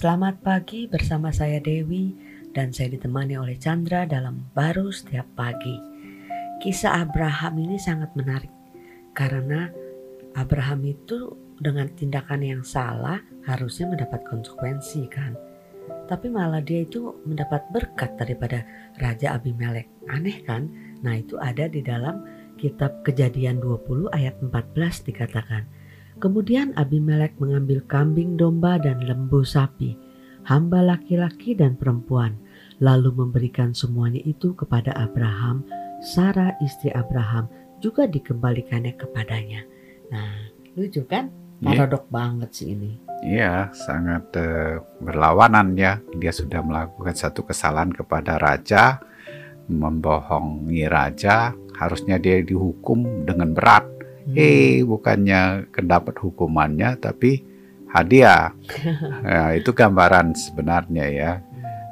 Selamat pagi bersama saya Dewi dan saya ditemani oleh Chandra dalam baru setiap pagi. Kisah Abraham ini sangat menarik karena Abraham itu dengan tindakan yang salah harusnya mendapat konsekuensi kan. Tapi malah dia itu mendapat berkat daripada Raja Abimelek. Aneh kan? Nah itu ada di dalam kitab kejadian 20 ayat 14 dikatakan. Kemudian Abimelek mengambil kambing domba dan lembu sapi, hamba laki-laki dan perempuan, lalu memberikan semuanya itu kepada Abraham. Sarah istri Abraham juga dikembalikannya kepadanya. Nah, lucu kan? Iya. Paradok banget sih ini. Iya, sangat eh, berlawanan ya. Dia sudah melakukan satu kesalahan kepada raja, membohongi raja. Harusnya dia dihukum dengan berat. Hmm. Eh, bukannya mendapat hukumannya, tapi hadiah. Ya, itu gambaran sebenarnya ya.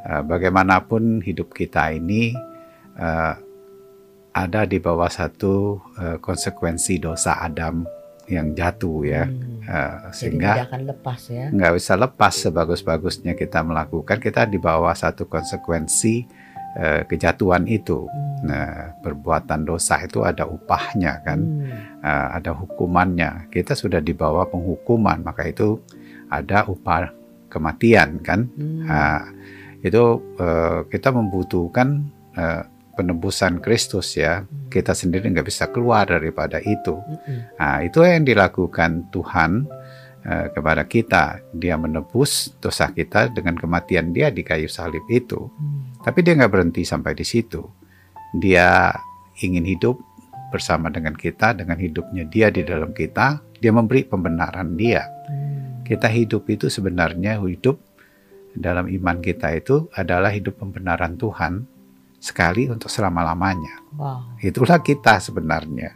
Eh, bagaimanapun hidup kita ini eh, ada di bawah satu eh, konsekuensi dosa Adam yang jatuh ya. Hmm. Eh, Jadi sehingga tidak akan lepas ya. nggak bisa lepas sebagus-bagusnya kita melakukan kita di bawah satu konsekuensi eh, kejatuhan itu. Hmm. Nah, perbuatan dosa itu ada upahnya kan, Hmm. Eh, ada hukumannya. Kita sudah di bawah penghukuman, maka itu ada upah kematian kan. Hmm. Nah, itu eh, kita membutuhkan eh, penebusan Kristus ya. Hmm. Kita sendiri nggak bisa keluar daripada itu. Mm-mm. Nah, itu yang dilakukan Tuhan kepada kita. Dia menebus dosa kita dengan kematian dia di kayu salib itu. Hmm. Tapi dia nggak berhenti sampai di situ. Dia ingin hidup bersama dengan kita, dengan hidupnya dia di dalam kita. Dia memberi pembenaran dia. Hmm. Kita hidup itu sebenarnya hidup dalam iman kita itu adalah hidup pembenaran Tuhan sekali untuk selama-lamanya. Wow. Itulah kita sebenarnya.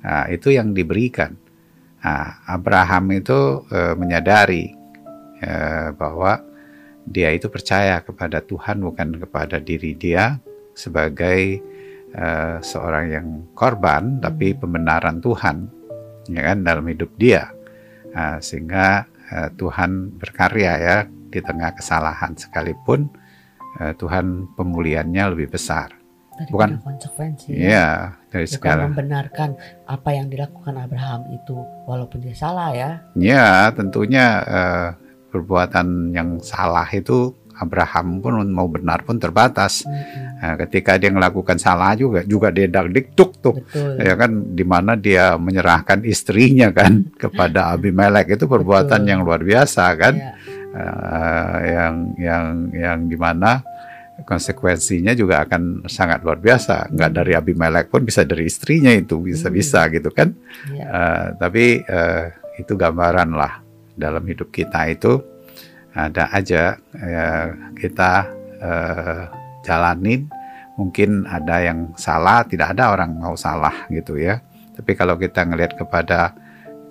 Nah, itu yang diberikan. Nah, Abraham itu eh, menyadari eh, bahwa dia itu percaya kepada Tuhan bukan kepada diri dia sebagai eh, seorang yang korban, tapi pembenaran Tuhan, ya kan dalam hidup dia. Nah, sehingga eh, Tuhan berkarya ya di tengah kesalahan sekalipun eh, Tuhan pemulihannya lebih besar. Daripada Bukan- konsekuensi. Iya, dari Bukan segala. membenarkan apa yang dilakukan Abraham itu walaupun dia salah ya. Ya, tentunya eh, perbuatan yang salah itu Abraham pun mau benar pun terbatas. Nah, ketika dia melakukan salah juga, juga dia dik tuk tuk. Betul. Ya kan, di mana dia menyerahkan istrinya kan kepada Abimelek itu perbuatan Betul. yang luar biasa kan, Ya. Eh, yang yang yang di mana konsekuensinya juga akan sangat luar biasa. Nggak dari Abimelek pun bisa dari istrinya itu bisa-bisa gitu kan. Ya. Eh, tapi eh, itu gambaran lah dalam hidup kita itu ada aja eh, kita eh, jalanin. Mungkin ada yang salah tidak ada orang mau salah gitu ya. Tapi kalau kita ngelihat kepada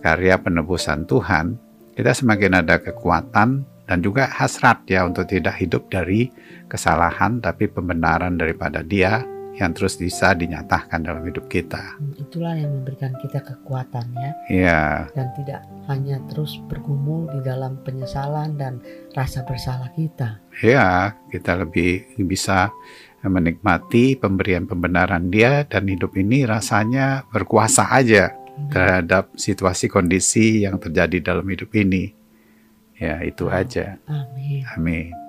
karya penebusan Tuhan kita semakin ada kekuatan dan juga hasrat ya untuk tidak hidup dari kesalahan tapi pembenaran daripada dia yang terus bisa dinyatakan dalam hidup kita. Itulah yang memberikan kita kekuatan ya. Ya dan tidak hanya terus bergumul di dalam penyesalan dan rasa bersalah kita. ya kita lebih bisa menikmati pemberian pembenaran dia dan hidup ini rasanya berkuasa aja Hmm. terhadap situasi kondisi yang terjadi dalam hidup ini. Ya itu aja. Amin. amin